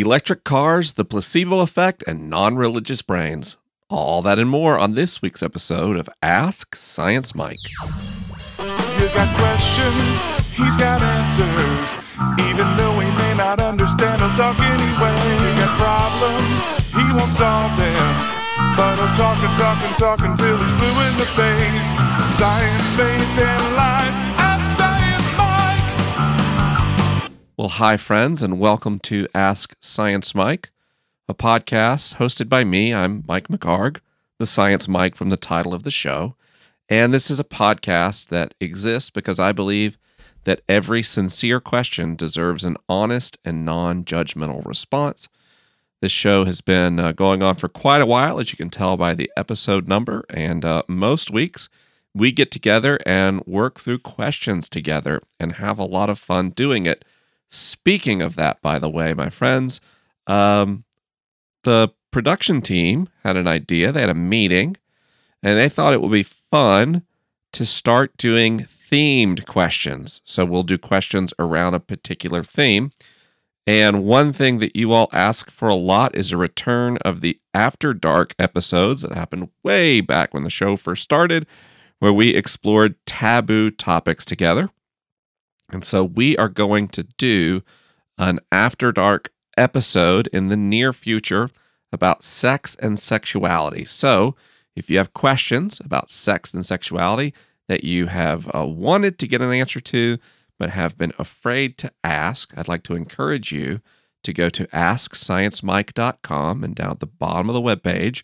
electric cars, the placebo effect, and non religious brains. All that and more on this week's episode of Ask Science Mike. You got questions, he's got answers. Even though may not understand, he'll talk anyway. You got problems, he won't solve them. But he'll talk and talk and talk until he's blue in the face. Science, faith, and life. Well, hi, friends, and welcome to Ask Science Mike, a podcast hosted by me. I'm Mike McHargue, the Science Mike from the title of the show. And this is a podcast that exists because I believe that every sincere question deserves an honest and non judgmental response. This show has been uh, going on for quite a while, as you can tell by the episode number. And uh, most weeks, we get together and work through questions together and have a lot of fun doing it. Speaking of that, by the way, my friends, um, the production team had an idea. They had a meeting and they thought it would be fun to start doing themed questions. So we'll do questions around a particular theme. And one thing that you all ask for a lot is a return of the After Dark episodes that happened way back when the show first started, where we explored taboo topics together. And so we are going to do an After Dark episode in the near future about sex and sexuality. So if you have questions about sex and sexuality that you have uh, wanted to get an answer to, but have been afraid to ask, I'd like to encourage you to go to asksciencemike.com and down at the bottom of the webpage,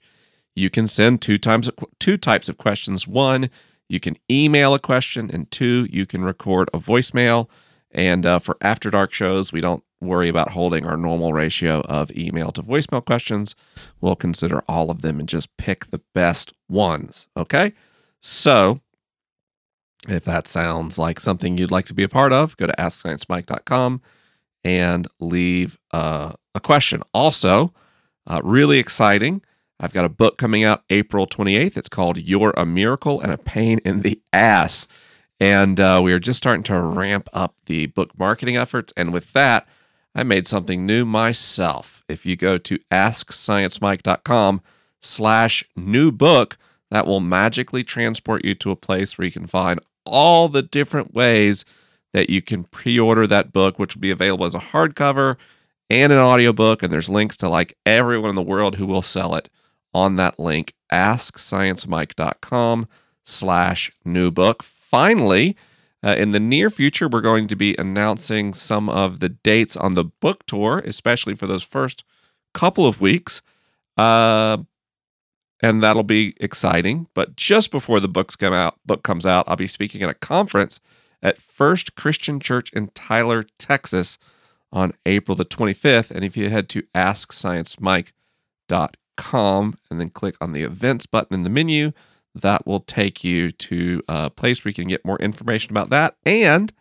you can send two times two types of questions. One, you can email a question, and two, you can record a voicemail. And uh, for after dark shows, we don't worry about holding our normal ratio of email to voicemail questions. We'll consider all of them and just pick the best ones. Okay. So if that sounds like something you'd like to be a part of, go to AskScienceMike.com and leave uh, a question. Also, uh, really exciting. I've got a book coming out April 28th. It's called You're a Miracle and a Pain in the Ass. And uh, we are just starting to ramp up the book marketing efforts. And with that, I made something new myself. If you go to AskScienceMike.com slash new book, that will magically transport you to a place where you can find all the different ways that you can pre-order that book, which will be available as a hardcover and an audiobook. And there's links to like everyone in the world who will sell it on that link, asksciencemike.com slash new book. Finally, uh, in the near future, we're going to be announcing some of the dates on the book tour, especially for those first couple of weeks. Uh, and that'll be exciting. But just before the books come out, book comes out, I'll be speaking at a conference at First Christian Church in Tyler, Texas on April the 25th. And if you head to asksciencemike.com and then click on the events button in the menu, that will take you to a place where you can get more information about that. And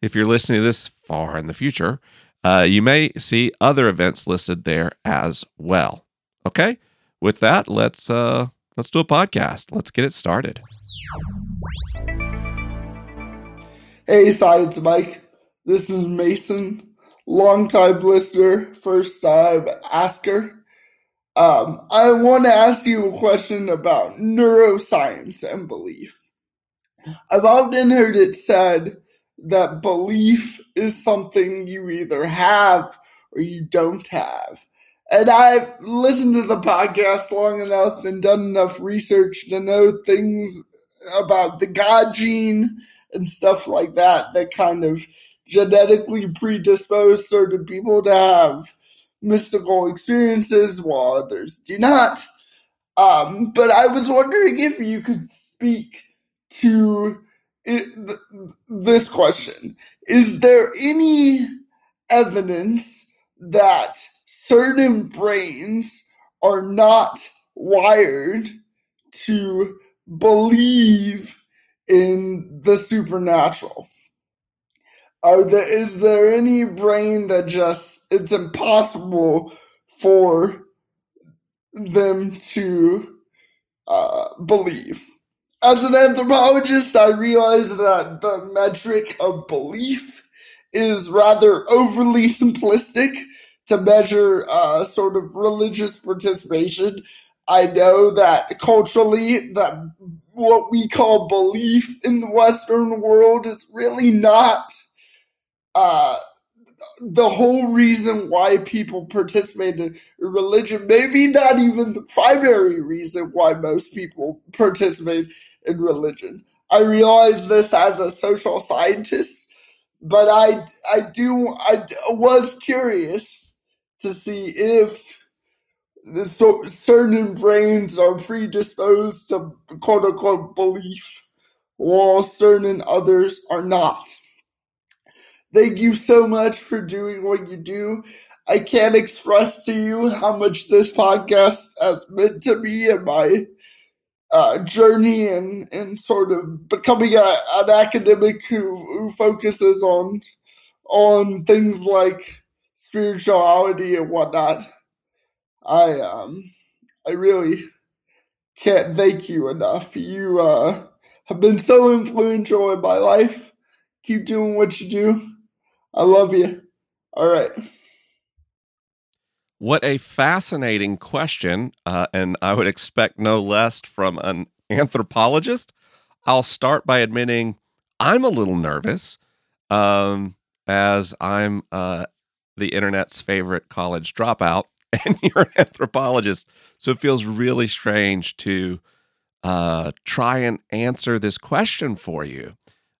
if you're listening to this far in the future, uh, you may see other events listed there as well. Okay with that, let's uh let's do a podcast. Let's get it started. Hey, Science Mike. This is Mason, longtime listener, first time asker. Um, I want to ask you a question about neuroscience and belief. I've often heard it said that belief is something you either have or you don't have. And I've listened to the podcast long enough and done enough research to know things about the God gene and stuff like that that kind of genetically predispose certain people to have mystical experiences while others do not. Um, but I was wondering if you could speak to it, th- this question Is there any evidence that certain brains are not wired to believe in the supernatural. Are there is there any brain that just it's impossible for them to uh, believe? As an anthropologist, I realize that the metric of belief is rather overly simplistic to measure uh, sort of religious participation. I know that culturally, that what we call belief in the Western world is really not uh, the whole reason why people participate in religion. Maybe not even the primary reason why most people participate in religion. I realize this as a social scientist, but I I do I was curious to see if so, certain brains are predisposed to quote unquote belief, while certain others are not. Thank you so much for doing what you do. I can't express to you how much this podcast has meant to me and my uh, journey and, and sort of becoming a, an academic who, who focuses on on things like spirituality and whatnot. I um I really can't thank you enough. You uh, have been so influential in my life. Keep doing what you do. I love you. All right. What a fascinating question, uh, and I would expect no less from an anthropologist. I'll start by admitting I'm a little nervous, um, as I'm uh, the internet's favorite college dropout, and you're an anthropologist. So it feels really strange to uh, try and answer this question for you.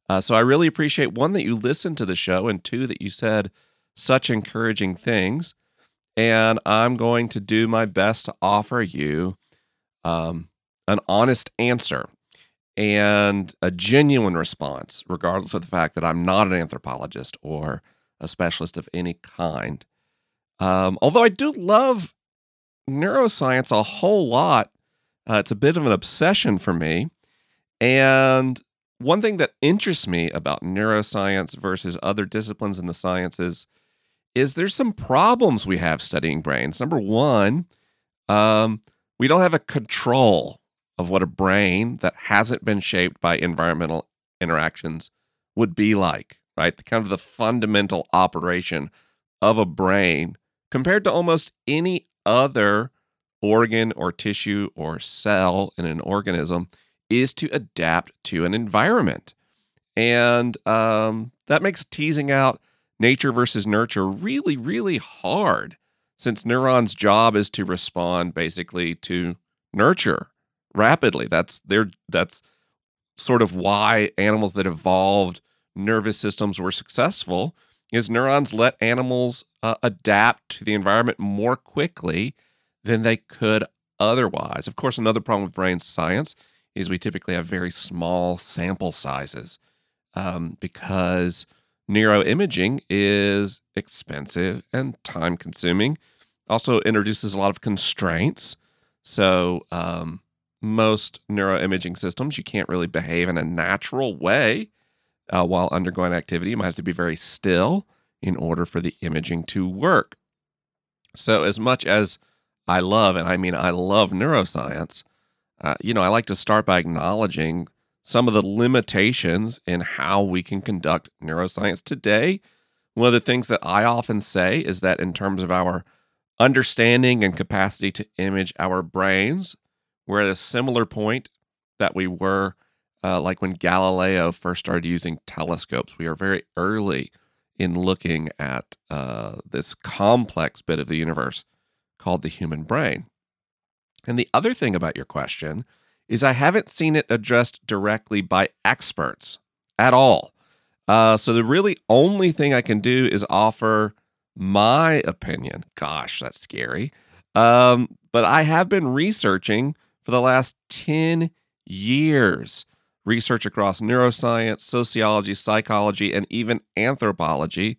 Uh, so I really appreciate one that you listened to the show, and two that you said such encouraging things. And I'm going to do my best to offer you um, an honest answer and a genuine response, regardless of the fact that I'm not an anthropologist or a specialist of any kind. Um, although I do love neuroscience a whole lot, uh, it's a bit of an obsession for me. And one thing that interests me about neuroscience versus other disciplines in the sciences is there's some problems we have studying brains. Number one, um, we don't have a control of what a brain that hasn't been shaped by environmental interactions would be like, right? The kind of the fundamental operation of a brain compared to almost any other organ or tissue or cell in an organism is to adapt to an environment. And um, that makes teasing out nature versus nurture really, really hard since neurons' job is to respond basically to nurture rapidly. That's their that's sort of why animals that evolved nervous systems were successful is neurons let animals uh, adapt to the environment more quickly than they could otherwise. Of course, another problem with brain science is we typically have very small sample sizes um, because neuroimaging is expensive and time consuming. Also introduces a lot of constraints. So um, most neuroimaging systems, you can't really behave in a natural way uh, while undergoing activity. You might have to be very still in order for the imaging to work. So as much as I love, and I mean I love neuroscience, uh, you know, I like to start by acknowledging some of the limitations in how we can conduct neuroscience today. One of the things that I often say is that in terms of our understanding and capacity to image our brains, we're at a similar point that we were uh, like when Galileo first started using telescopes. We are very early in looking at uh, this complex bit of the universe called the human brain. And the other thing about your question is I haven't seen it addressed directly by experts at all. Uh, so the really only thing I can do is offer my opinion. Gosh, that's scary. Um, but I have been researching for the last 10 years research across neuroscience, sociology, psychology, and even anthropology,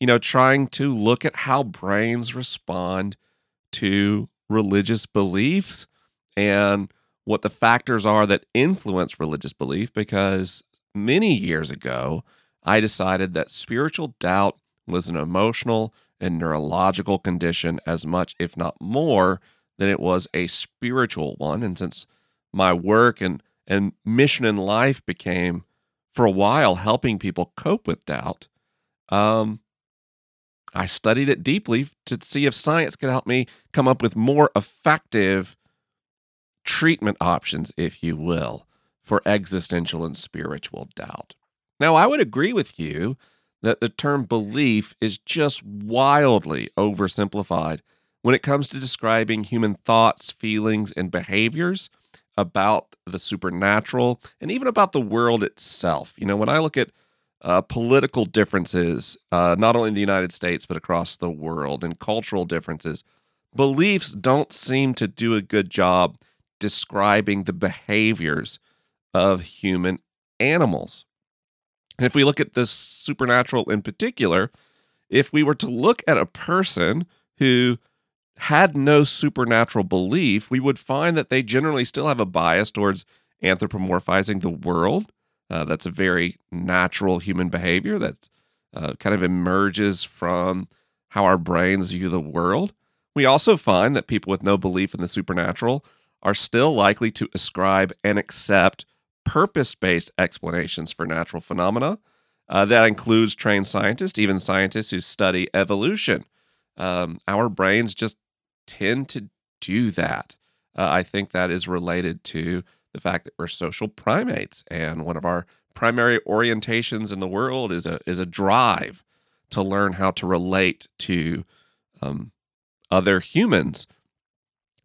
you know, trying to look at how brains respond to religious beliefs and what the factors are that influence religious belief because many years ago, I decided that spiritual doubt was an emotional and neurological condition as much, if not more, than it was a spiritual one. And since my work and, and mission in life became, for a while, helping people cope with doubt, um, I studied it deeply to see if science could help me come up with more effective treatment options, if you will, for existential and spiritual doubt. Now, I would agree with you that the term belief is just wildly oversimplified when it comes to describing human thoughts, feelings, and behaviors about the supernatural and even about the world itself. You know, when I look at uh, political differences, uh, not only in the United States, but across the world, and cultural differences, beliefs don't seem to do a good job describing the behaviors of human animals. And if we look at this supernatural in particular, if we were to look at a person who had no supernatural belief, we would find that they generally still have a bias towards anthropomorphizing the world. Uh, that's a very natural human behavior that uh, kind of emerges from how our brains view the world. We also find that people with no belief in the supernatural are still likely to ascribe and accept purpose based explanations for natural phenomena. Uh, that includes trained scientists, even scientists who study evolution. Um, our brains just tend to do that. Uh, I think that is related to the fact that we're social primates, and one of our primary orientations in the world is a is a drive to learn how to relate to um, other humans.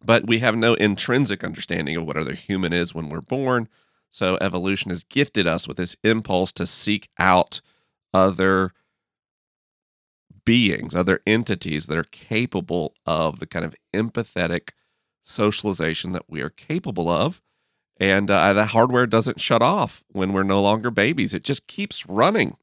But we have no intrinsic understanding of what other human is when we're born. So evolution has gifted us with this impulse to seek out other beings, other entities that are capable of the kind of empathetic socialization that we are capable of. And uh, the hardware doesn't shut off when we're no longer babies, it just keeps running.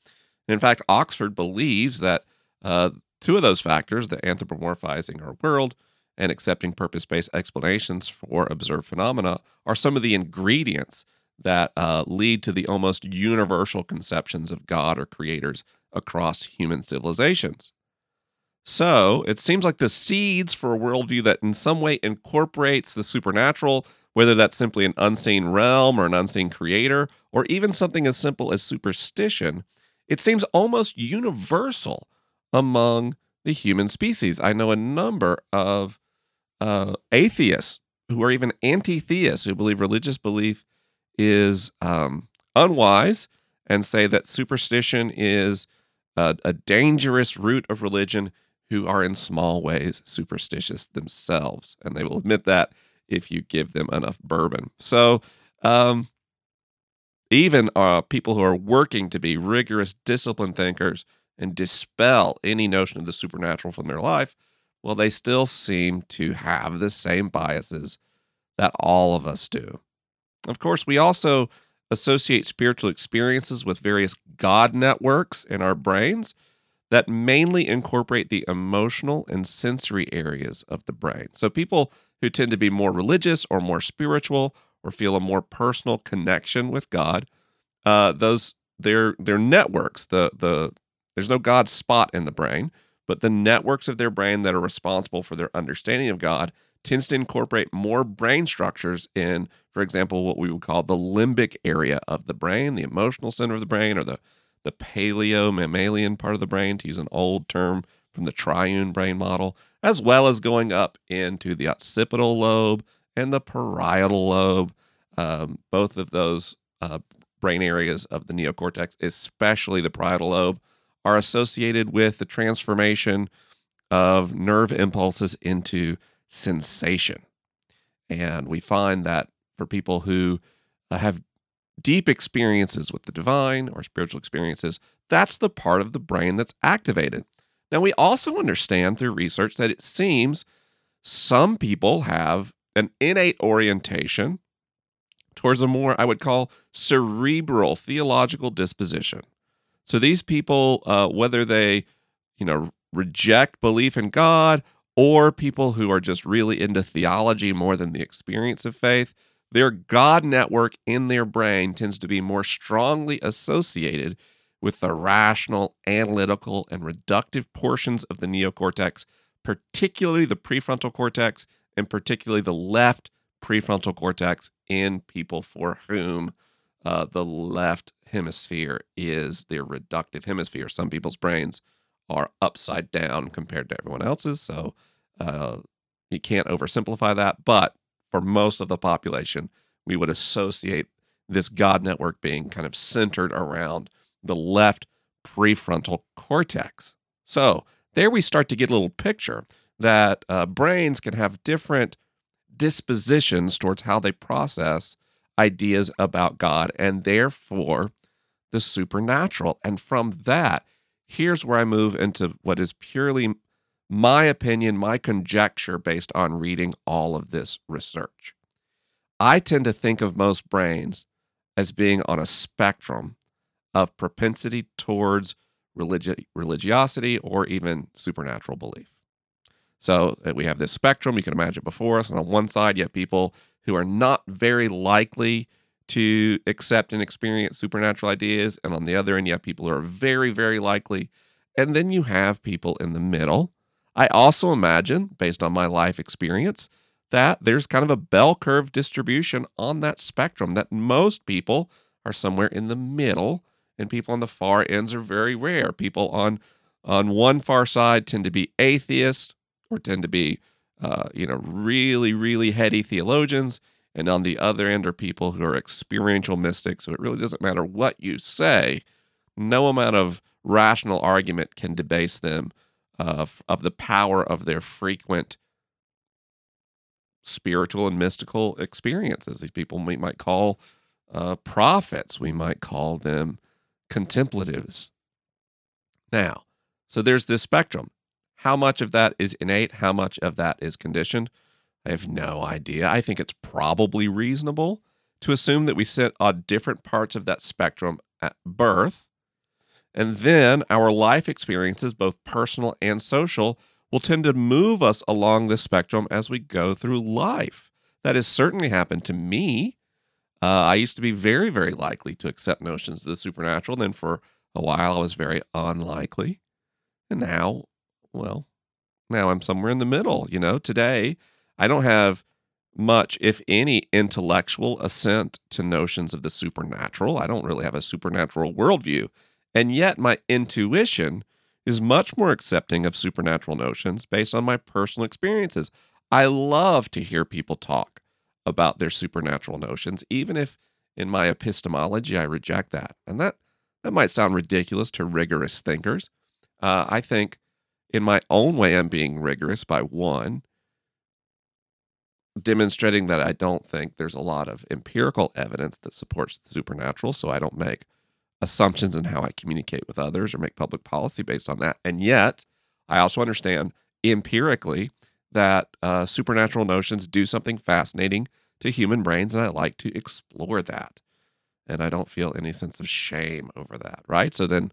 In fact, Oxford believes that uh, two of those factors, the anthropomorphizing our world and accepting purpose based explanations for observed phenomena, are some of the ingredients that uh, lead to the almost universal conceptions of God or creators across human civilizations. So it seems like the seeds for a worldview that in some way incorporates the supernatural, whether that's simply an unseen realm or an unseen creator, or even something as simple as superstition, it seems almost universal among the human species. I know a number of uh, atheists who are even anti theists who believe religious belief is um, unwise and say that superstition is a, a dangerous root of religion who are in small ways superstitious themselves. And they will admit that if you give them enough bourbon. So, um, even uh, people who are working to be rigorous, disciplined thinkers and dispel any notion of the supernatural from their life, well, they still seem to have the same biases that all of us do. Of course, we also associate spiritual experiences with various God networks in our brains that mainly incorporate the emotional and sensory areas of the brain. So, people who tend to be more religious or more spiritual or feel a more personal connection with God, uh, those their their networks, the the there's no God spot in the brain, but the networks of their brain that are responsible for their understanding of God tends to incorporate more brain structures in, for example, what we would call the limbic area of the brain, the emotional center of the brain, or the, the paleo mammalian part of the brain, to use an old term from the triune brain model, as well as going up into the occipital lobe and the parietal lobe. Um, both of those uh, brain areas of the neocortex, especially the parietal lobe, are associated with the transformation of nerve impulses into sensation. And we find that for people who uh, have deep experiences with the divine or spiritual experiences, that's the part of the brain that's activated. Now, we also understand through research that it seems some people have an innate orientation towards a more, I would call, cerebral theological disposition. So these people, uh, whether they, you know, reject belief in God or people who are just really into theology more than the experience of faith, their God network in their brain tends to be more strongly associated with the rational, analytical, and reductive portions of the neocortex, particularly the prefrontal cortex and particularly the left prefrontal cortex in people for whom uh, the left hemisphere is their reductive hemisphere. Some people's brains are upside down compared to everyone else's. So uh, you can't oversimplify that. But for most of the population, we would associate this God network being kind of centered around the left prefrontal cortex. So there we start to get a little picture that uh, brains can have different dispositions towards how they process ideas about God and therefore the supernatural. And from that, here's where I move into what is purely my opinion, my conjecture based on reading all of this research. I tend to think of most brains as being on a spectrum of propensity towards religi- religiosity or even supernatural belief. So uh, we have this spectrum you can imagine before us. And on one side, you have people who are not very likely to accept and experience supernatural ideas. And on the other end, you have people who are very, very likely. And then you have people in the middle. I also imagine, based on my life experience, that there's kind of a bell curve distribution on that spectrum, that most people are somewhere in the middle, and people on the far ends are very rare. People on on one far side tend to be atheists or tend to be, uh, you know, really, really heady theologians. And on the other end are people who are experiential mystics. So it really doesn't matter what you say, no amount of rational argument can debase them of, of the power of their frequent spiritual and mystical experiences. These people we might call uh, prophets, we might call them contemplatives. Now, so there's this spectrum. How much of that is innate? How much of that is conditioned? I have no idea. I think it's probably reasonable to assume that we sit on different parts of that spectrum at birth. And then our life experiences, both personal and social, will tend to move us along the spectrum as we go through life. That has certainly happened to me. Uh, I used to be very, very likely to accept notions of the supernatural. Then for a while, I was very unlikely. And now, well, now I'm somewhere in the middle. You know, today I don't have much, if any, intellectual assent to notions of the supernatural. I don't really have a supernatural worldview. And yet my intuition is much more accepting of supernatural notions based on my personal experiences. I love to hear people talk about their supernatural notions, even if in my epistemology I reject that. And that that might sound ridiculous to rigorous thinkers. Uh, I think in my own way I'm being rigorous by one, demonstrating that I don't think there's a lot of empirical evidence that supports the supernatural, so I don't make assumptions in how I communicate with others or make public policy based on that. And yet, I also understand empirically that uh, supernatural notions do something fascinating to human brains, and I like to explore that. And I don't feel any sense of shame over that, right? So then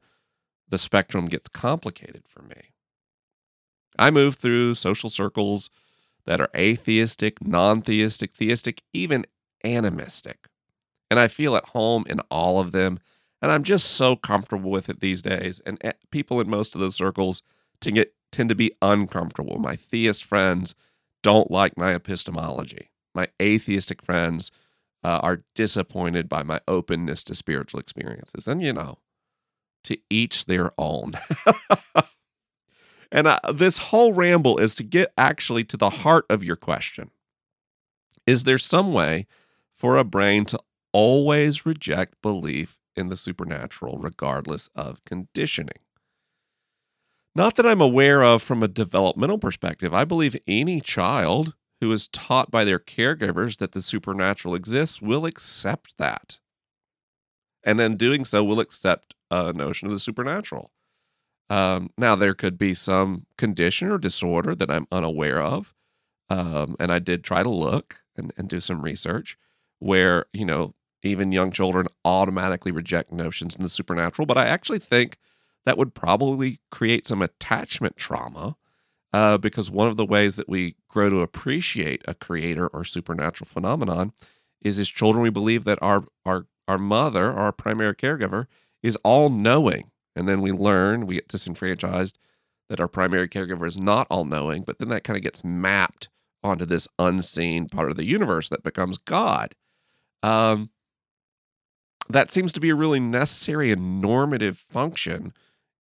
the spectrum gets complicated for me. I move through social circles that are atheistic, non theistic, theistic, even animistic. And I feel at home in all of them and I'm just so comfortable with it these days. And eh, people in most of those circles tend, get, tend to be uncomfortable. My theist friends don't like my epistemology. My atheistic friends uh, are disappointed by my openness to spiritual experiences. And, you know, to each their own. and uh, this whole ramble is to get actually to the heart of your question. Is there some way for a brain to always reject belief in the supernatural, regardless of conditioning. Not that I'm aware of from a developmental perspective. I believe any child who is taught by their caregivers that the supernatural exists will accept that. And in doing so, will accept a notion of the supernatural. Um, now, there could be some condition or disorder that I'm unaware of. Um, and I did try to look and, and do some research where, you know, even young children automatically reject notions in the supernatural. But I actually think that would probably create some attachment trauma uh, because one of the ways that we grow to appreciate a creator or supernatural phenomenon is as children we believe that our our our mother our primary caregiver is all knowing and then we learn we get disenfranchised that our primary caregiver is not all knowing but then that kind of gets mapped onto this unseen part of the universe that becomes god. Um, that seems to be a really necessary and normative function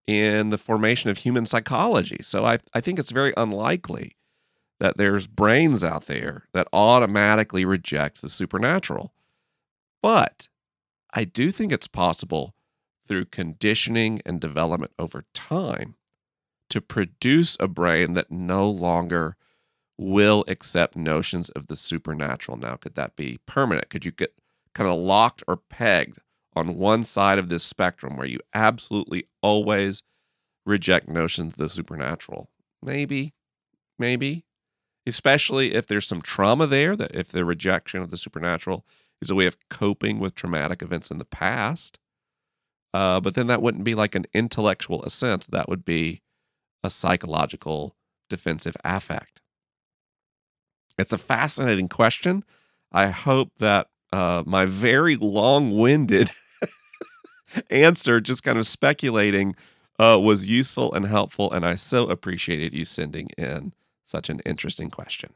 in the formation of human psychology. So I, I think it's very unlikely that there's brains out there that automatically reject the supernatural. But I do think it's possible through conditioning and development over time to produce a brain that no longer will accept notions of the supernatural. Now, could that be permanent? Could you get kind of locked or pegged on one side of this spectrum where you absolutely always reject notions of the supernatural? Maybe, maybe, especially if there's some trauma there, that if the rejection of the supernatural is a way of coping with traumatic events in the past. Uh, but then that wouldn't be like an intellectual assent, that would be a psychological defensive affect. It's a fascinating question. I hope that uh, my very long winded answer, just kind of speculating, uh, was useful and helpful. And I so appreciated you sending in such an interesting question.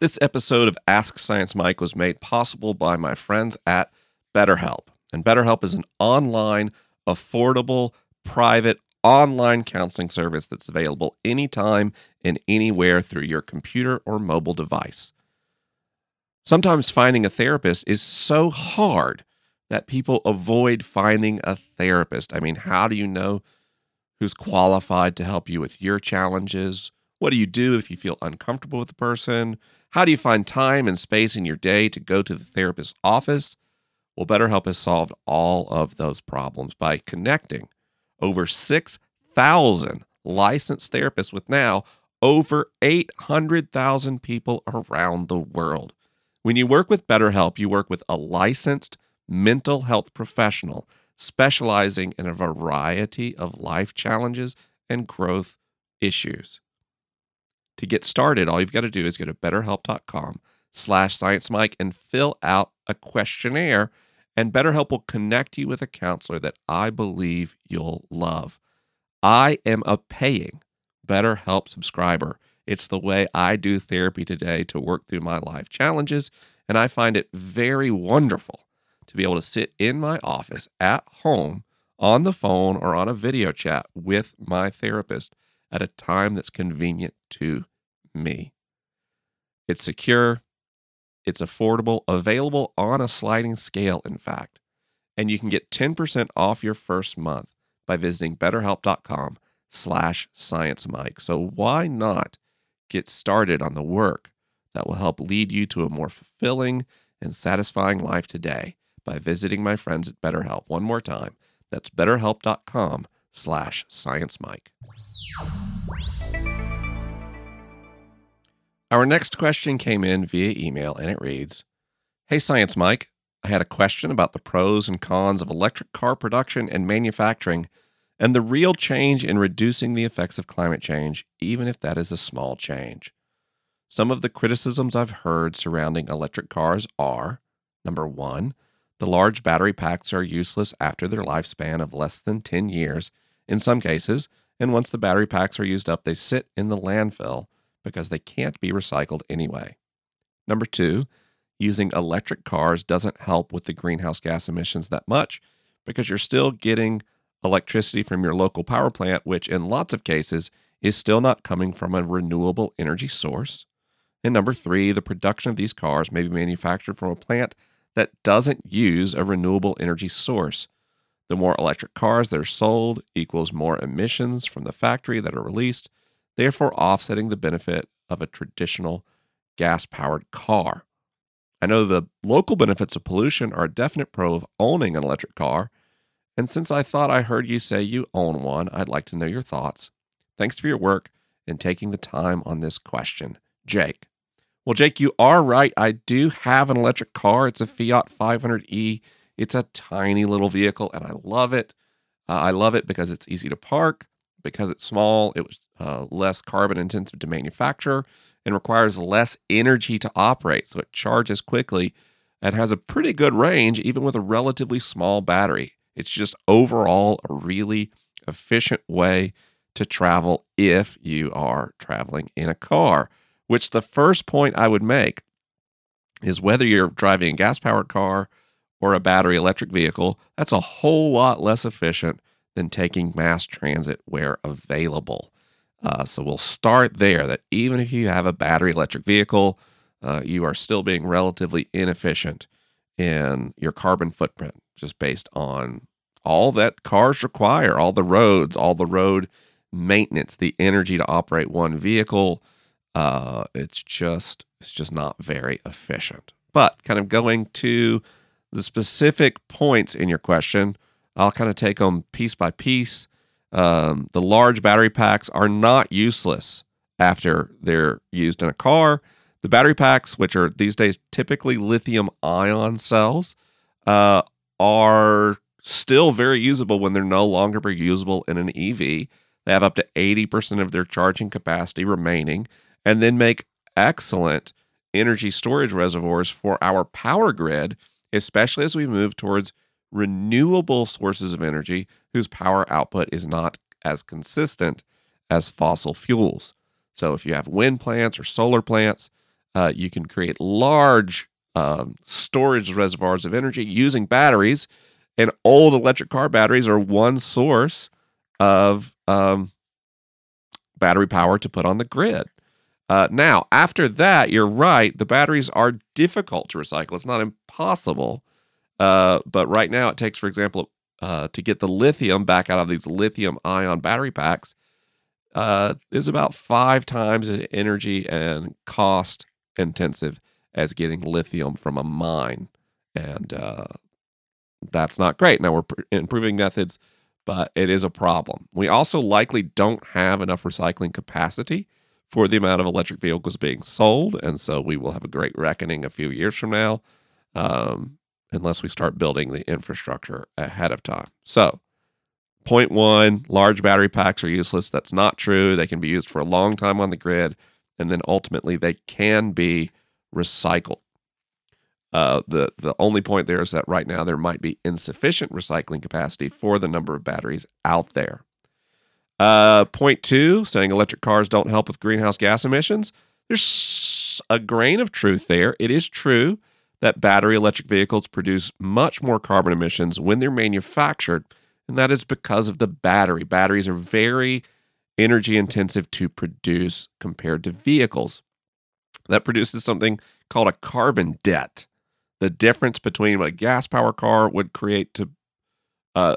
This episode of Ask Science Mike was made possible by my friends at BetterHelp. And BetterHelp is an online, affordable, private, online counseling service that's available anytime and anywhere through your computer or mobile device. Sometimes finding a therapist is so hard that people avoid finding a therapist. I mean, how do you know who's qualified to help you with your challenges? What do you do if you feel uncomfortable with the person? How do you find time and space in your day to go to the therapist's office? Well, BetterHelp has solved all of those problems by connecting over 6,000 licensed therapists with now over 800,000 people around the world. When you work with BetterHelp, you work with a licensed mental health professional specializing in a variety of life challenges and growth issues. To get started, all you've got to do is go to betterhelp.com slash sciencemike and fill out a questionnaire and BetterHelp will connect you with a counselor that I believe you'll love. I am a paying BetterHelp subscriber. It's the way I do therapy today to work through my life challenges, and I find it very wonderful to be able to sit in my office at home on the phone or on a video chat with my therapist at a time that's convenient to me. It's secure, it's affordable, available on a sliding scale, in fact. And you can get 10% off your first month by visiting betterhelp.com slash sciencemike. So why not get started on the work that will help lead you to a more fulfilling and satisfying life today by visiting my friends at BetterHelp. One more time, that's betterhelp.com slash sciencemike. Our next question came in via email and it reads Hey, Science Mike. I had a question about the pros and cons of electric car production and manufacturing and the real change in reducing the effects of climate change, even if that is a small change. Some of the criticisms I've heard surrounding electric cars are number one, the large battery packs are useless after their lifespan of less than 10 years in some cases, and once the battery packs are used up, they sit in the landfill because they can't be recycled anyway. Number two, using electric cars doesn't help with the greenhouse gas emissions that much because you're still getting electricity from your local power plant, which in lots of cases is still not coming from a renewable energy source. And number three, the production of these cars may be manufactured from a plant that doesn't use a renewable energy source. The more electric cars that are sold equals more emissions from the factory that are released, therefore offsetting the benefit of a traditional gas powered car. I know the local benefits of pollution are a definite pro of owning an electric car. And since I thought I heard you say you own one, I'd like to know your thoughts. Thanks for your work and taking the time on this question. Jake. Well, Jake, you are right. I do have an electric car. It's a Fiat 500e. It's a tiny little vehicle and I love it. Uh, I love it because it's easy to park because it's small, it was uh, less carbon intensive to manufacture and requires less energy to operate. So it charges quickly and has a pretty good range, even with a relatively small battery. It's just overall a really efficient way to travel if you are traveling in a car. Which the first point I would make is whether you're driving a gas powered car or a battery electric vehicle, that's a whole lot less efficient than taking mass transit where available. Uh, so we'll start there that even if you have a battery electric vehicle, uh, you are still being relatively inefficient in your carbon footprint just based on all that cars require, all the roads, all the road maintenance, the energy to operate one vehicle. Uh, it's just it's just not very efficient. But kind of going to the specific points in your question, I'll kind of take them piece by piece. Um, the large battery packs are not useless after they're used in a car. The battery packs, which are these days typically lithium ion cells, uh, are still very usable when they're no longer reusable in an EV. They have up to 80% of their charging capacity remaining and then make excellent energy storage reservoirs for our power grid, especially as we move towards renewable sources of energy whose power output is not as consistent as fossil fuels. So, if you have wind plants or solar plants, uh, you can create large um, storage reservoirs of energy using batteries. And old electric car batteries are one source of um, battery power to put on the grid. Uh, now, after that, you're right. The batteries are difficult to recycle. It's not impossible. Uh, but right now, it takes, for example, uh, to get the lithium back out of these lithium ion battery packs uh, is about five times the energy and cost intensive as getting lithium from a mine. And uh, that's not great. Now we're pr- improving methods, but it is a problem. We also likely don't have enough recycling capacity for the amount of electric vehicles being sold. And so we will have a great reckoning a few years from now um, unless we start building the infrastructure ahead of time. So, point one large battery packs are useless. That's not true. They can be used for a long time on the grid and then ultimately they can be recycled. Uh, the the only point there is that right now there might be insufficient recycling capacity for the number of batteries out there. Uh, point two, saying electric cars don't help with greenhouse gas emissions. There's a grain of truth there. It is true that battery electric vehicles produce much more carbon emissions when they're manufactured, and that is because of the battery. Batteries are very energy intensive to produce compared to vehicles. That produces something called a carbon debt. The difference between what a gas power car would create to uh,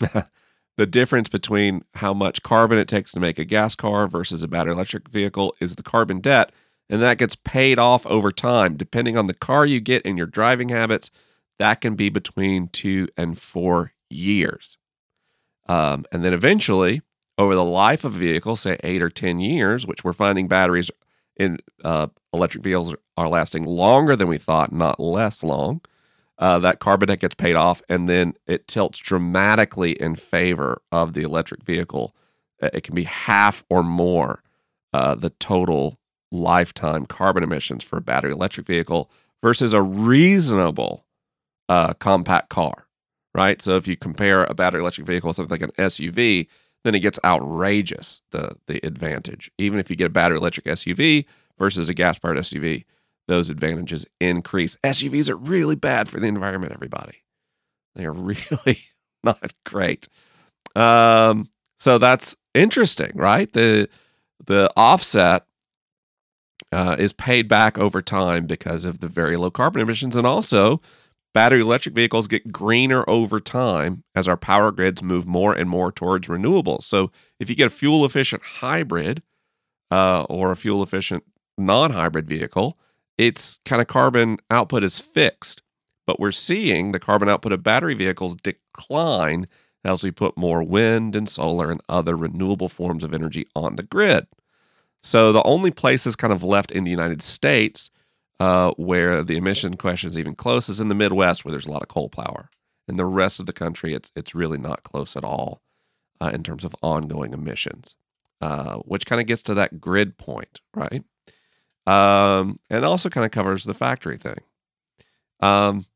the difference between how much carbon it takes to make a gas car versus a battery electric vehicle is the carbon debt. And that gets paid off over time. Depending on the car you get and your driving habits, that can be between two and four years. Um, and then eventually, over the life of a vehicle, say eight or 10 years, which we're finding batteries in uh, electric vehicles are lasting longer than we thought, not less long. Uh, that carbon debt gets paid off, and then it tilts dramatically in favor of the electric vehicle. It can be half or more uh, the total lifetime carbon emissions for a battery electric vehicle versus a reasonable uh, compact car, right? So if you compare a battery electric vehicle with something like an SUV, then it gets outrageous the the advantage. Even if you get a battery electric SUV versus a gas powered SUV, those advantages increase. SUVs are really bad for the environment, everybody. They are really not great. Um, so that's interesting, right? The the offset uh, is paid back over time because of the very low carbon emissions, and also Battery electric vehicles get greener over time as our power grids move more and more towards renewables. So if you get a fuel efficient hybrid uh, or a fuel efficient non hybrid vehicle, its kind of carbon output is fixed. But we're seeing the carbon output of battery vehicles decline as we put more wind and solar and other renewable forms of energy on the grid. So the only places kind of left in the United States uh, where the emission question is even close is in the Midwest, where there's a lot of coal power. In the rest of the country, it's it's really not close at all uh, in terms of ongoing emissions, uh, which kind of gets to that grid point, right? Um, and also kind of covers the factory thing. Um,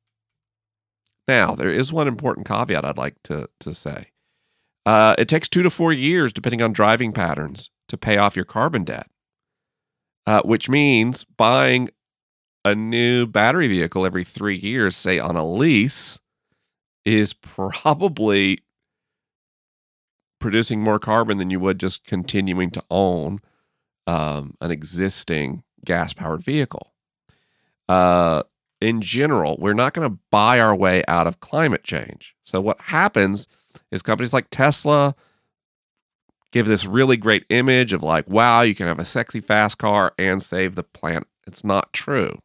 now, there is one important caveat I'd like to to say. Uh, it takes two to four years, depending on driving patterns, to pay off your carbon debt, uh, which means buying a new battery vehicle every three years, say on a lease, is probably producing more carbon than you would just continuing to own um, an existing gas powered vehicle. Uh, in general, we're not going to buy our way out of climate change. So, what happens is companies like Tesla give this really great image of like, wow, you can have a sexy fast car and save the planet. It's not true.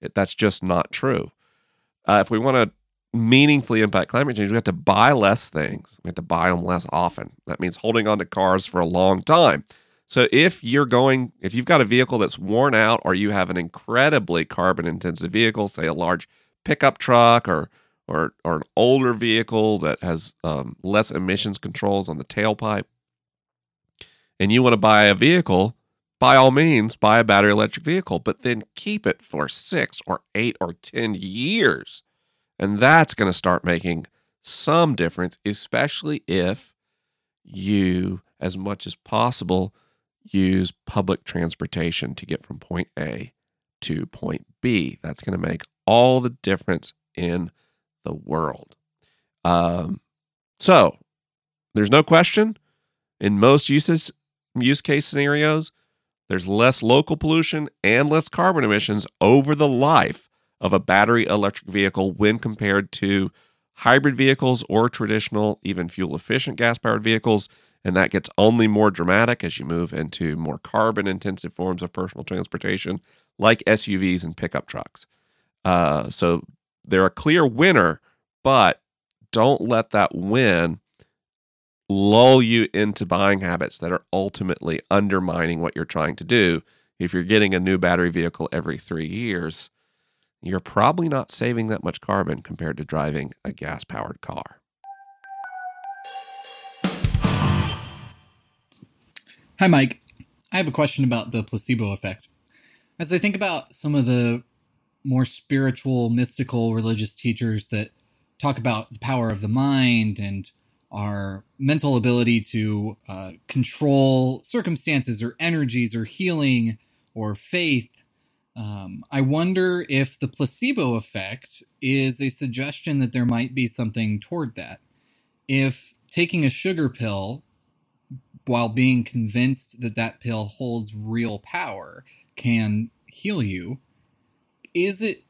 It, that's just not true. Uh, if we want to meaningfully impact climate change, we have to buy less things. We have to buy them less often. That means holding on to cars for a long time. So if you're going, if you've got a vehicle that's worn out, or you have an incredibly carbon intensive vehicle, say a large pickup truck or or or an older vehicle that has um, less emissions controls on the tailpipe, and you want to buy a vehicle, by all means, buy a battery electric vehicle, but then keep it for six or eight or ten years, and that's going to start making some difference, especially if you, as much as possible, use public transportation to get from point A to point B. That's going to make all the difference in the world. Um, so there's no question in most uses use case scenarios, there's less local pollution and less carbon emissions over the life of a battery electric vehicle when compared to hybrid vehicles or traditional, even fuel efficient gas powered vehicles. And that gets only more dramatic as you move into more carbon intensive forms of personal transportation, like SUVs and pickup trucks. Uh, so they're a clear winner, but don't let that win lull you into buying habits that are ultimately undermining what you're trying to do. If you're getting a new battery vehicle every three years, you're probably not saving that much carbon compared to driving a gas powered car. Hi, Mike. I have a question about the placebo effect. As I think about some of the more spiritual, mystical, religious teachers that talk about the power of the mind and our mental ability to uh, control circumstances or energies or healing or faith, um, I wonder if the placebo effect is a suggestion that there might be something toward that. If taking a sugar pill while being convinced that that pill holds real power can heal you, is it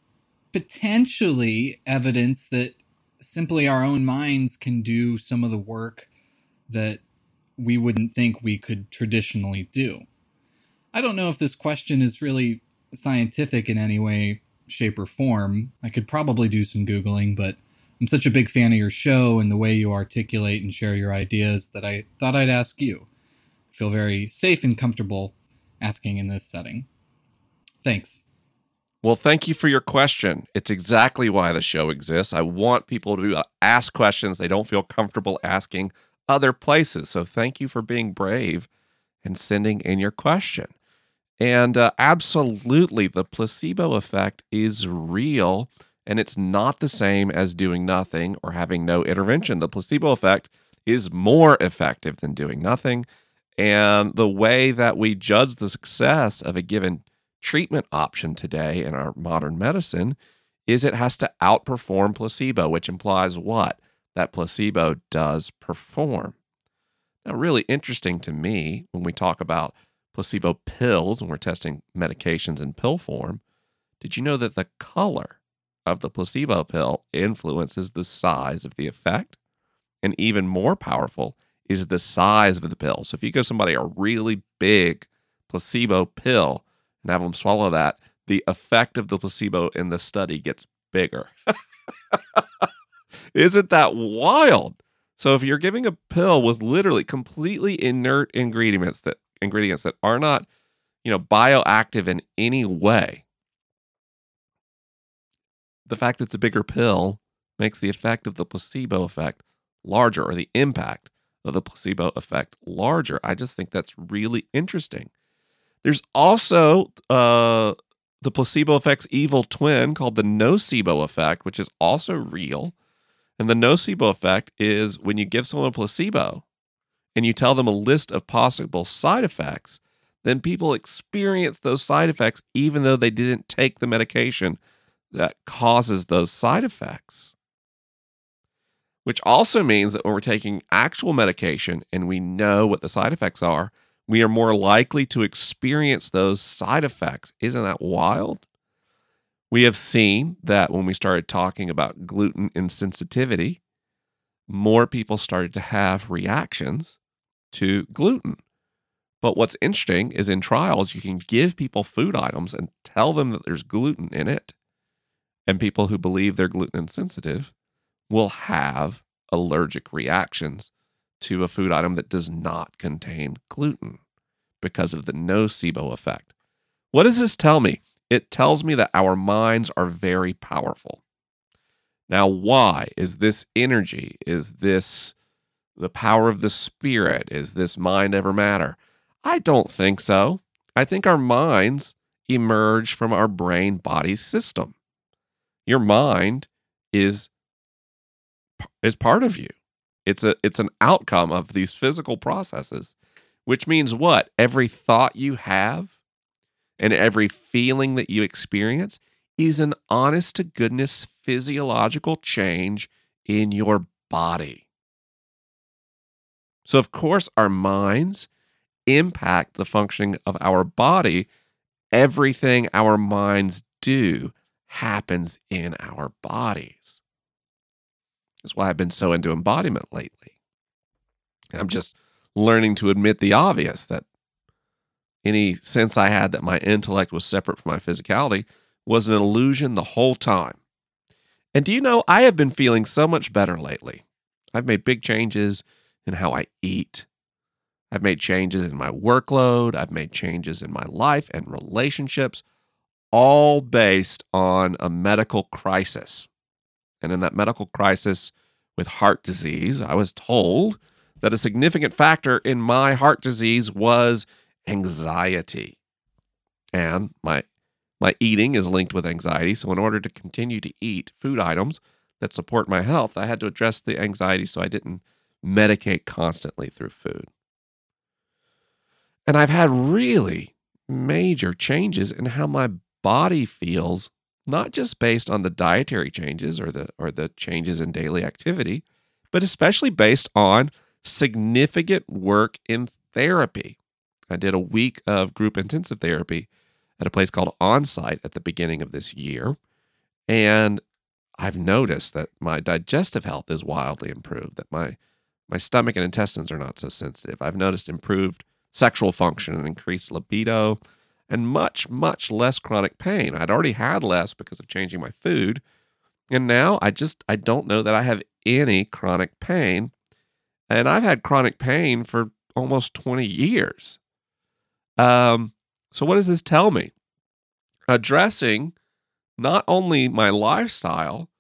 potentially evidence that simply our own minds can do some of the work that we wouldn't think we could traditionally do? I don't know if this question is really scientific in any way, shape, or form. I could probably do some Googling, but I'm such a big fan of your show and the way you articulate and share your ideas that I thought I'd ask you. Feel very safe and comfortable asking in this setting. Thanks. Well, thank you for your question. It's exactly why the show exists. I want people to uh, ask questions they don't feel comfortable asking other places. So thank you for being brave and sending in your question. And uh, absolutely, the placebo effect is real, and it's not the same as doing nothing or having no intervention. The placebo effect is more effective than doing nothing. And the way that we judge the success of a given treatment option today in our modern medicine is it has to outperform placebo, which implies what? That placebo does perform. Now, really interesting to me when we talk about placebo pills when we're testing medications in pill form, did you know that the color of the placebo pill influences the size of the effect? And even more powerful is the size of the pill. So if you give somebody a really big placebo pill, and have them swallow that, the effect of the placebo in the study gets bigger. Isn't that wild? So if you're giving a pill with literally completely inert ingredients that ingredients that are not, you know, bioactive in any way, the fact that it's a bigger pill makes the effect of the placebo effect larger or the impact of the placebo effect larger. I just think that's really interesting. There's also uh, the placebo effect's evil twin called the nocebo effect, which is also real. And the nocebo effect is when you give someone a placebo and you tell them a list of possible side effects, then people experience those side effects even though they didn't take the medication that causes those side effects. Which also means that when we're taking actual medication and we know what the side effects are, we are more likely to experience those side effects. Isn't that wild? We have seen that when we started talking about gluten insensitivity, more people started to have reactions to gluten. But what's interesting is in trials, you can give people food items and tell them that there's gluten in it. And people who believe they're gluten insensitive will have allergic reactions to a food item that does not contain gluten because of the nocebo effect. What does this tell me? It tells me that our minds are very powerful. Now, why is this energy? Is this the power of the spirit? Is this mind ever matter? I don't think so. I think our minds emerge from our brain body system. Your mind is is part of you. It's a it's an outcome of these physical processes, which means what? Every thought you have and every feeling that you experience is an honest to goodness physiological change in your body. So, of course, our minds impact the functioning of our body. Everything our minds do happens in our bodies. That's why I've been so into embodiment lately. I'm just learning to admit the obvious that any sense I had that my intellect was separate from my physicality was an illusion the whole time. And do you know, I have been feeling so much better lately. I've made big changes in how I eat. I've made changes in my workload. I've made changes in my life and relationships, all based on a medical crisis. And in that medical crisis with heart disease, I was told that a significant factor in my heart disease was anxiety. And my my eating is linked with anxiety, so in order to continue to eat food items that support my health, I had to address the anxiety so I didn't medicate constantly through food. And I've had really major changes in how my body feels, not just based on the dietary changes or the or the changes in daily activity, but especially based on significant work in therapy. I did a week of group intensive therapy at a place called Onsite at the beginning of this year. And I've noticed that my digestive health is wildly improved, that my my stomach and intestines are not so sensitive. I've noticed improved sexual function and increased libido and much, much less chronic pain. I'd already had less because of changing my food. And now I just I don't know that I have any chronic pain. And I've had chronic pain for almost 20 years. Um, so, what does this tell me? Addressing not only my lifestyle,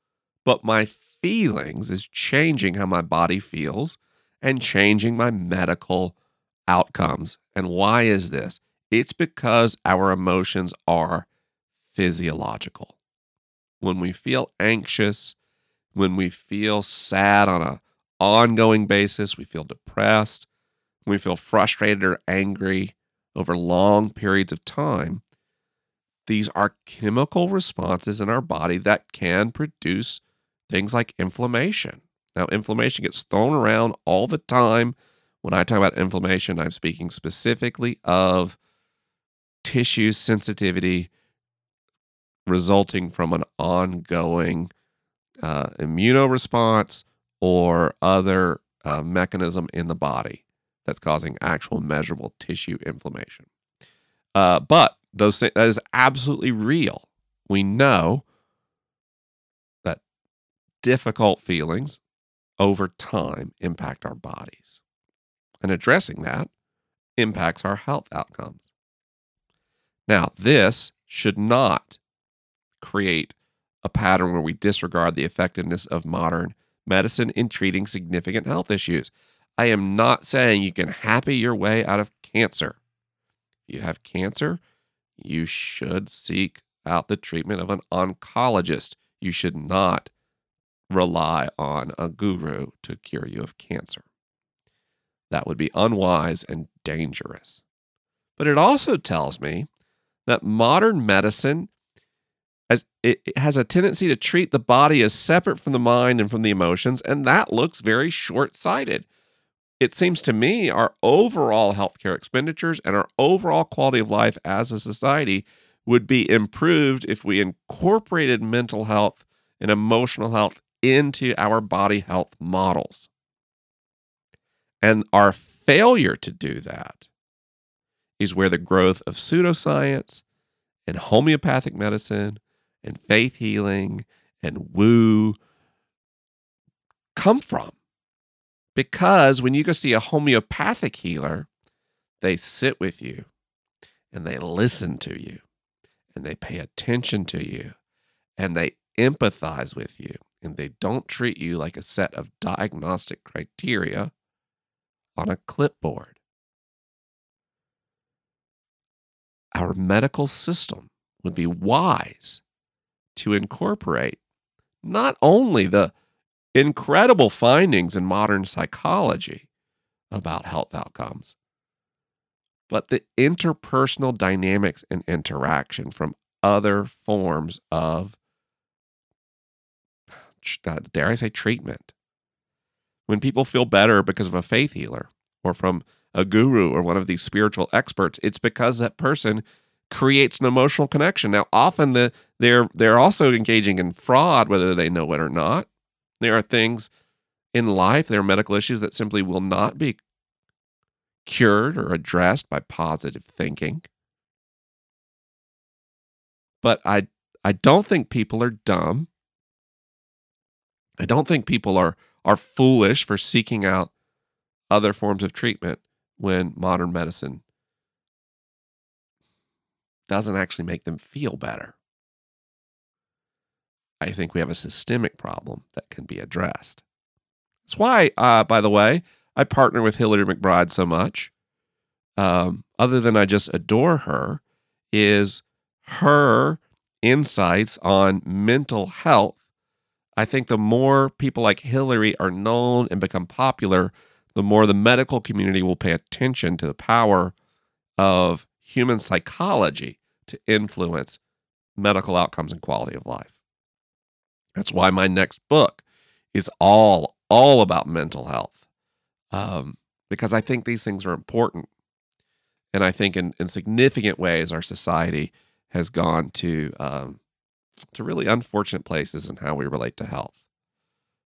but my feelings is changing how my body feels and changing my medical outcomes. And why is this? It's because our emotions are physiological. When we feel anxious, when we feel sad on a ongoing basis, we feel depressed, we feel frustrated or angry, over long periods of time, these are chemical responses in our body that can produce things like inflammation. Now, inflammation gets thrown around all the time. When I talk about inflammation, I'm speaking specifically of tissue sensitivity resulting from an ongoing uh, immunoresponse or other uh, mechanism in the body that's causing actual measurable tissue inflammation. Uh, but those th- that is absolutely real. We know that difficult feelings over time impact our bodies, and addressing that impacts our health outcomes. Now, this should not create a pattern where we disregard the effectiveness of modern medicine in treating significant health issues. I am not saying you can happy your way out of cancer. If you have cancer, you should seek out the treatment of an oncologist. You should not rely on a guru to cure you of cancer. That would be unwise and dangerous. But it also tells me that modern medicine has, it has a tendency to treat the body as separate from the mind and from the emotions, and that looks very short sighted. It seems to me our overall healthcare expenditures and our overall quality of life as a society would be improved if we incorporated mental health and emotional health into our body health models. And our failure to do that is where the growth of pseudoscience and homeopathic medicine and faith healing and woo come from. Because when you go see a homeopathic healer, they sit with you and they listen to you and they pay attention to you and they empathize with you and they don't treat you like a set of diagnostic criteria on a clipboard. Our medical system would be wise to incorporate not only the incredible findings in modern psychology about health outcomes, but the interpersonal dynamics and interaction from other forms of, uh, dare I say, treatment. When people feel better because of a faith healer or from a guru or one of these spiritual experts, it's because that person creates an emotional connection. Now, often the, they're they're also engaging in fraud, whether they know it or not. There are things in life, there are medical issues that simply will not be cured or addressed by positive thinking. But I I don't think people are dumb. I don't think people are are foolish for seeking out other forms of treatment when modern medicine doesn't actually make them feel better. I think we have a systemic problem that can be addressed. That's why, uh, by the way, I partner with Hillary McBride so much. Um, other than I just adore her, is her insights on mental health. I think the more people like Hillary are known and become popular, the more the medical community will pay attention to the power of human psychology to influence medical outcomes and quality of life. That's why my next book is all all about mental health, um, because I think these things are important, and I think in, in significant ways our society has gone to um, to really unfortunate places in how we relate to health.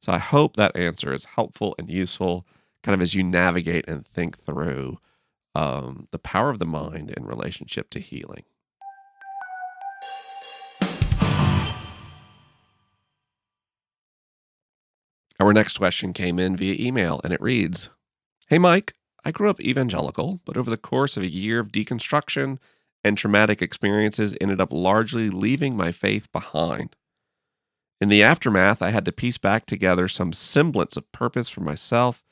So I hope that answer is helpful and useful, kind of as you navigate and think through um, the power of the mind in relationship to healing. Our next question came in via email and it reads Hey, Mike, I grew up evangelical, but over the course of a year of deconstruction and traumatic experiences, ended up largely leaving my faith behind. In the aftermath, I had to piece back together some semblance of purpose for myself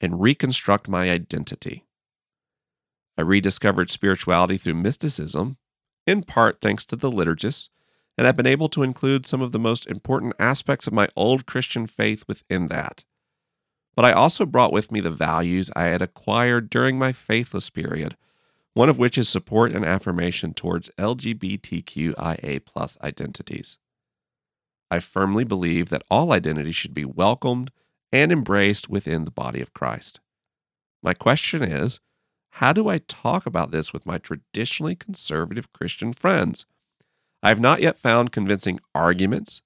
and reconstruct my identity. I rediscovered spirituality through mysticism, in part thanks to the liturgists, and I've been able to include some of the most important aspects of my old Christian faith within that. But I also brought with me the values I had acquired during my faithless period, one of which is support and affirmation towards LGBTQIA identities. I firmly believe that all identities should be welcomed and embraced within the body of Christ. My question is how do I talk about this with my traditionally conservative Christian friends? I have not yet found convincing arguments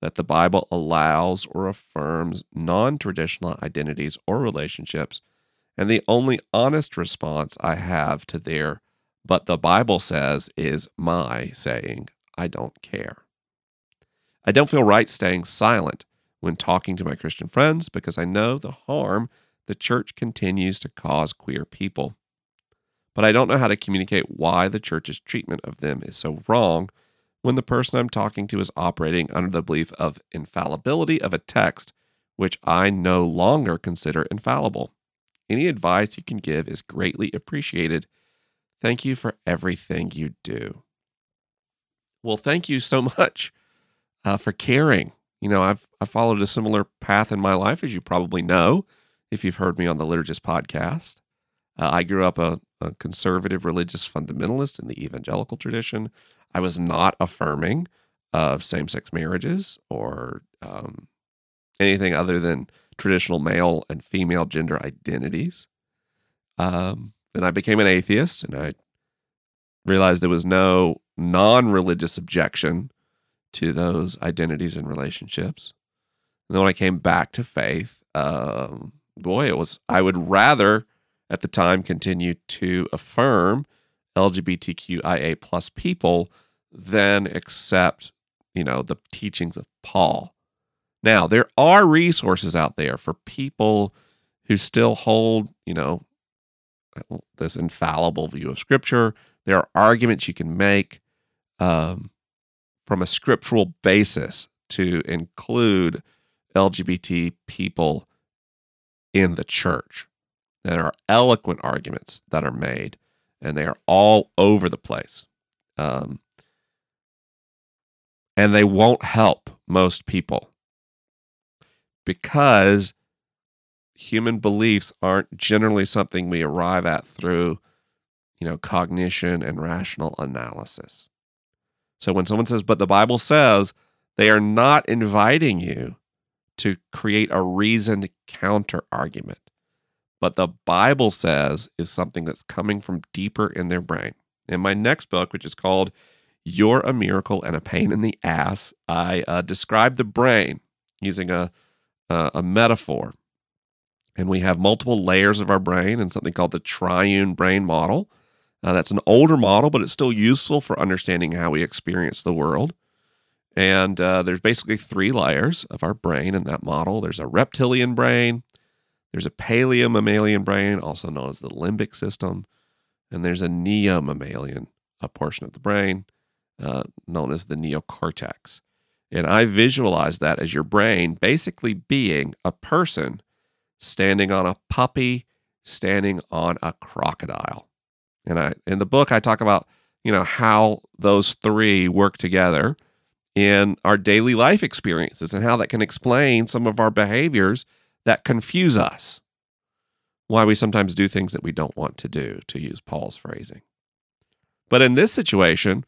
that the Bible allows or affirms non traditional identities or relationships, and the only honest response I have to their, but the Bible says, is my saying, I don't care. I don't feel right staying silent when talking to my Christian friends because I know the harm the church continues to cause queer people but I don't know how to communicate why the church's treatment of them is so wrong when the person I'm talking to is operating under the belief of infallibility of a text which I no longer consider infallible. Any advice you can give is greatly appreciated. Thank you for everything you do. Well, thank you so much uh, for caring. You know, I've I followed a similar path in my life, as you probably know, if you've heard me on the Liturgist podcast. Uh, I grew up a a conservative religious fundamentalist in the evangelical tradition. I was not affirming of same sex marriages or um, anything other than traditional male and female gender identities. Um, then I became an atheist and I realized there was no non religious objection to those identities and relationships. And then when I came back to faith, um, boy, it was, I would rather at the time continue to affirm LGBTQIA plus people than accept you know, the teachings of Paul. Now, there are resources out there for people who still hold, you know, this infallible view of Scripture. There are arguments you can make um, from a scriptural basis to include LGBT people in the church. There are eloquent arguments that are made, and they are all over the place. Um, and they won't help most people because human beliefs aren't generally something we arrive at through you know cognition and rational analysis so when someone says but the bible says they are not inviting you to create a reasoned counter argument but the bible says is something that's coming from deeper in their brain in my next book which is called you're a miracle and a pain in the ass. I uh, describe the brain using a, a, a metaphor. And we have multiple layers of our brain and something called the triune brain model. Uh, that's an older model, but it's still useful for understanding how we experience the world. And uh, there's basically three layers of our brain in that model there's a reptilian brain, there's a paleomammalian brain, also known as the limbic system, and there's a neomammalian a portion of the brain uh, known as the neocortex. And I visualize that as your brain basically being a person standing on a puppy, standing on a crocodile. And I in the book I talk about, you know, how those three work together in our daily life experiences and how that can explain some of our behaviors that confuse us. Why we sometimes do things that we don't want to do, to use Paul's phrasing. But in this situation,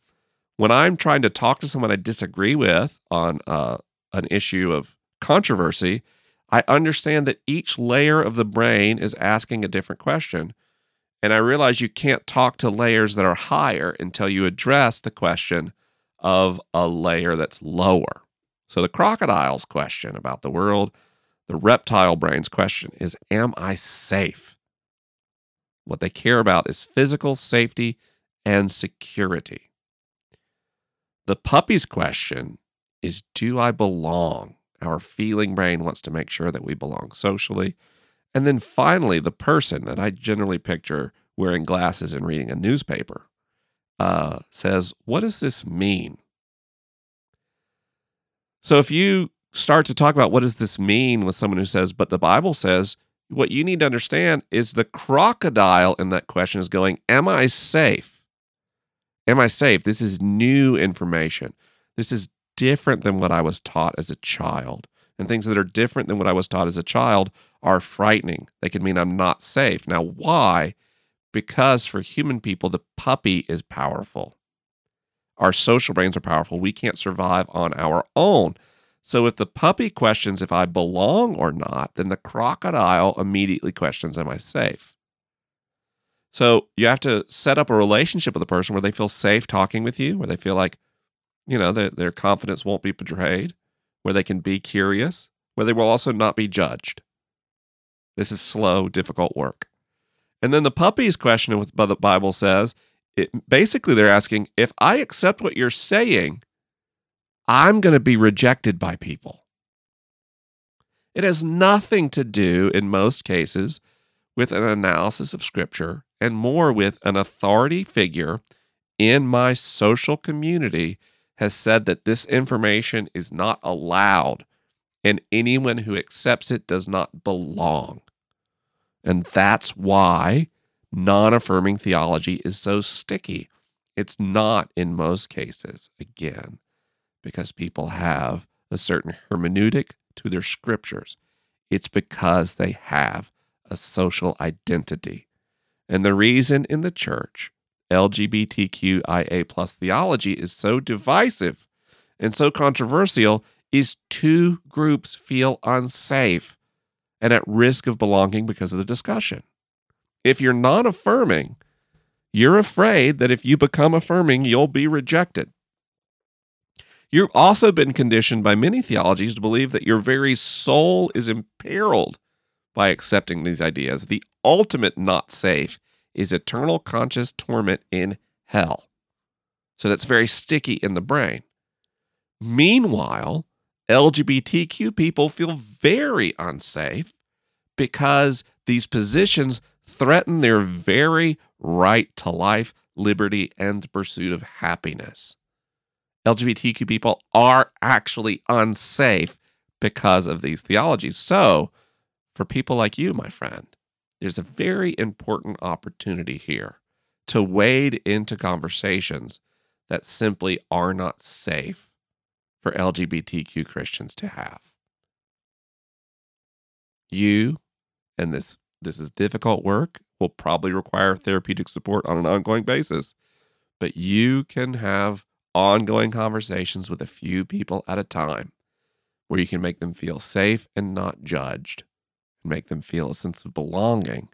when I'm trying to talk to someone I disagree with on uh, an issue of controversy, I understand that each layer of the brain is asking a different question. And I realize you can't talk to layers that are higher until you address the question of a layer that's lower. So the crocodile's question about the world, the reptile brain's question is Am I safe? What they care about is physical safety and security. The puppy's question is Do I belong? Our feeling brain wants to make sure that we belong socially. And then finally, the person that I generally picture wearing glasses and reading a newspaper uh, says, What does this mean? So if you start to talk about what does this mean with someone who says, But the Bible says, what you need to understand is the crocodile in that question is going, Am I safe? Am I safe? This is new information. This is different than what I was taught as a child. And things that are different than what I was taught as a child are frightening. They can mean I'm not safe. Now, why? Because for human people, the puppy is powerful. Our social brains are powerful. We can't survive on our own. So if the puppy questions if I belong or not, then the crocodile immediately questions, Am I safe? So you have to set up a relationship with a person where they feel safe talking with you, where they feel like, you know, their, their confidence won't be betrayed, where they can be curious, where they will also not be judged. This is slow, difficult work. And then the puppies question what the Bible says, it, basically they're asking, if I accept what you're saying, I'm going to be rejected by people. It has nothing to do, in most cases, with an analysis of Scripture and more with an authority figure in my social community has said that this information is not allowed and anyone who accepts it does not belong. And that's why non affirming theology is so sticky. It's not in most cases, again, because people have a certain hermeneutic to their scriptures. It's because they have a social identity And the reason in the church LGBTQIA plus theology is so divisive and so controversial is two groups feel unsafe and at risk of belonging because of the discussion. If you're non affirming, you're afraid that if you become affirming, you'll be rejected. You've also been conditioned by many theologies to believe that your very soul is imperiled by accepting these ideas. The ultimate not safe is eternal conscious torment in hell. So that's very sticky in the brain. Meanwhile, LGBTQ people feel very unsafe because these positions threaten their very right to life, liberty, and the pursuit of happiness. LGBTQ people are actually unsafe because of these theologies. So, for people like you, my friend, there's a very important opportunity here to wade into conversations that simply are not safe for LGBTQ Christians to have. You, and this this is difficult work, will probably require therapeutic support on an ongoing basis, but you can have ongoing conversations with a few people at a time where you can make them feel safe and not judged make them feel a sense of belonging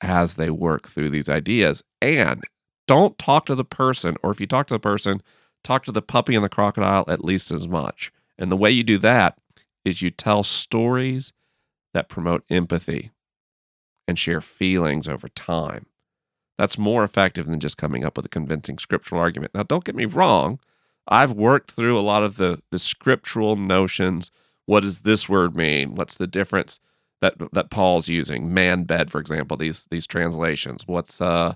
as they work through these ideas. And don't talk to the person, or if you talk to the person, talk to the puppy and the crocodile at least as much. And the way you do that is you tell stories that promote empathy and share feelings over time. That's more effective than just coming up with a convincing scriptural argument. Now, don't get me wrong. I've worked through a lot of the, the scriptural notions. What does this word mean? What's the difference that that Paul's using? Man bed, for example, these these translations. What's uh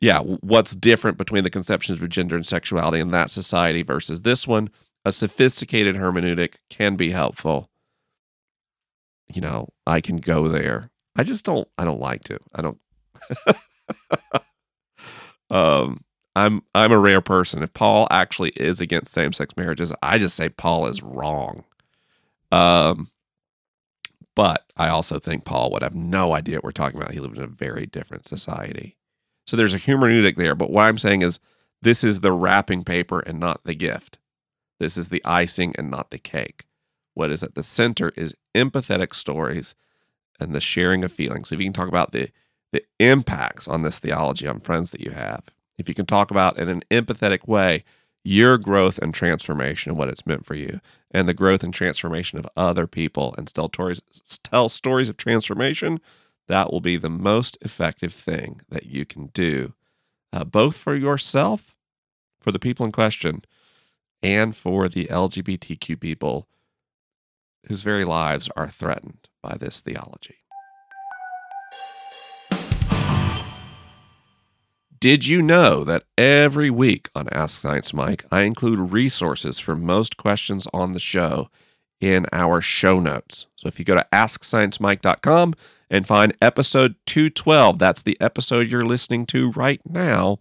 yeah, what's different between the conceptions of gender and sexuality in that society versus this one? A sophisticated hermeneutic can be helpful. You know, I can go there. I just don't I don't like to. I don't um I'm I'm a rare person. If Paul actually is against same-sex marriages, I just say Paul is wrong. Um but I also think Paul would have no idea what we're talking about. He lived in a very different society. So there's a hermeneutic there. But what I'm saying is this is the wrapping paper and not the gift. This is the icing and not the cake. What is at the center is empathetic stories and the sharing of feelings. So if you can talk about the the impacts on this theology on friends that you have, if you can talk about in an empathetic way your growth and transformation and what it's meant for you, and the growth and transformation of other people, and tell stories, tell stories of transformation, that will be the most effective thing that you can do, uh, both for yourself, for the people in question, and for the LGBTQ people whose very lives are threatened by this theology. Did you know that every week on Ask Science Mike, I include resources for most questions on the show in our show notes? So if you go to AskScienceMike.com and find episode 212, that's the episode you're listening to right now,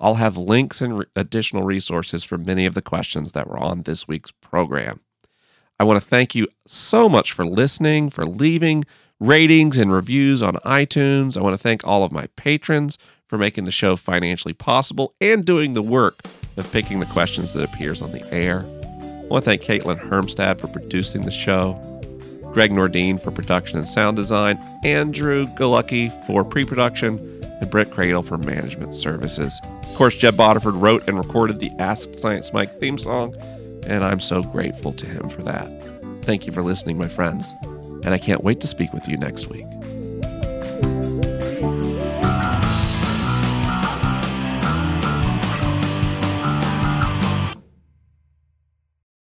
I'll have links and re- additional resources for many of the questions that were on this week's program. I want to thank you so much for listening, for leaving ratings and reviews on iTunes. I want to thank all of my patrons for making the show financially possible and doing the work of picking the questions that appears on the air. I want to thank Caitlin Hermstad for producing the show, Greg Nordine for production and sound design, Andrew Galucky for pre-production, and Brett Cradle for management services. Of course, Jeb Boterford wrote and recorded the Ask Science Mike theme song, and I'm so grateful to him for that. Thank you for listening, my friends, and I can't wait to speak with you next week.